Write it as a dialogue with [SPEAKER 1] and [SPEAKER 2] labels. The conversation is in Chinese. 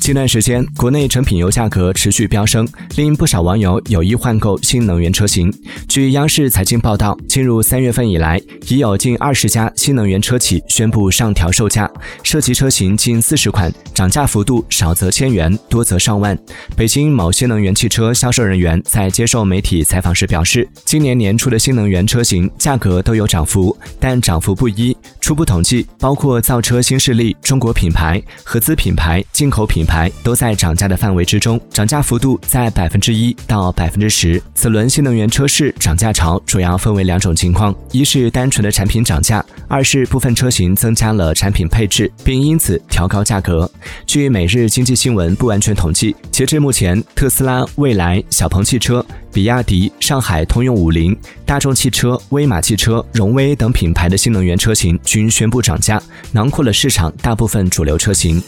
[SPEAKER 1] 近段时间，国内成品油价格持续飙升，令不少网友有意换购新能源车型。据央视财经报道，进入三月份以来，已有近二十家新能源车企宣布上调售价，涉及车型近四十款，涨价幅度少则千元，多则上万。北京某新能源汽车销售人员在接受媒体采访时表示，今年年初的新能源车型价格都有涨幅，但涨幅不一。初步统计，包括造车新势力、中国品牌、合资品牌、进口品牌都在涨价的范围之中，涨价幅度在百分之一到百分之十。此轮新能源车市涨价潮主要分为两种情况：一是单纯的产品涨价，二是部分车型增加了产品配置，并因此调高价格。据每日经济新闻不完全统计，截至目前，特斯拉、蔚来、小鹏汽车。比亚迪、上海通用五菱、大众汽车、威马汽车、荣威等品牌的新能源车型均宣布涨价，囊括了市场大部分主流车型。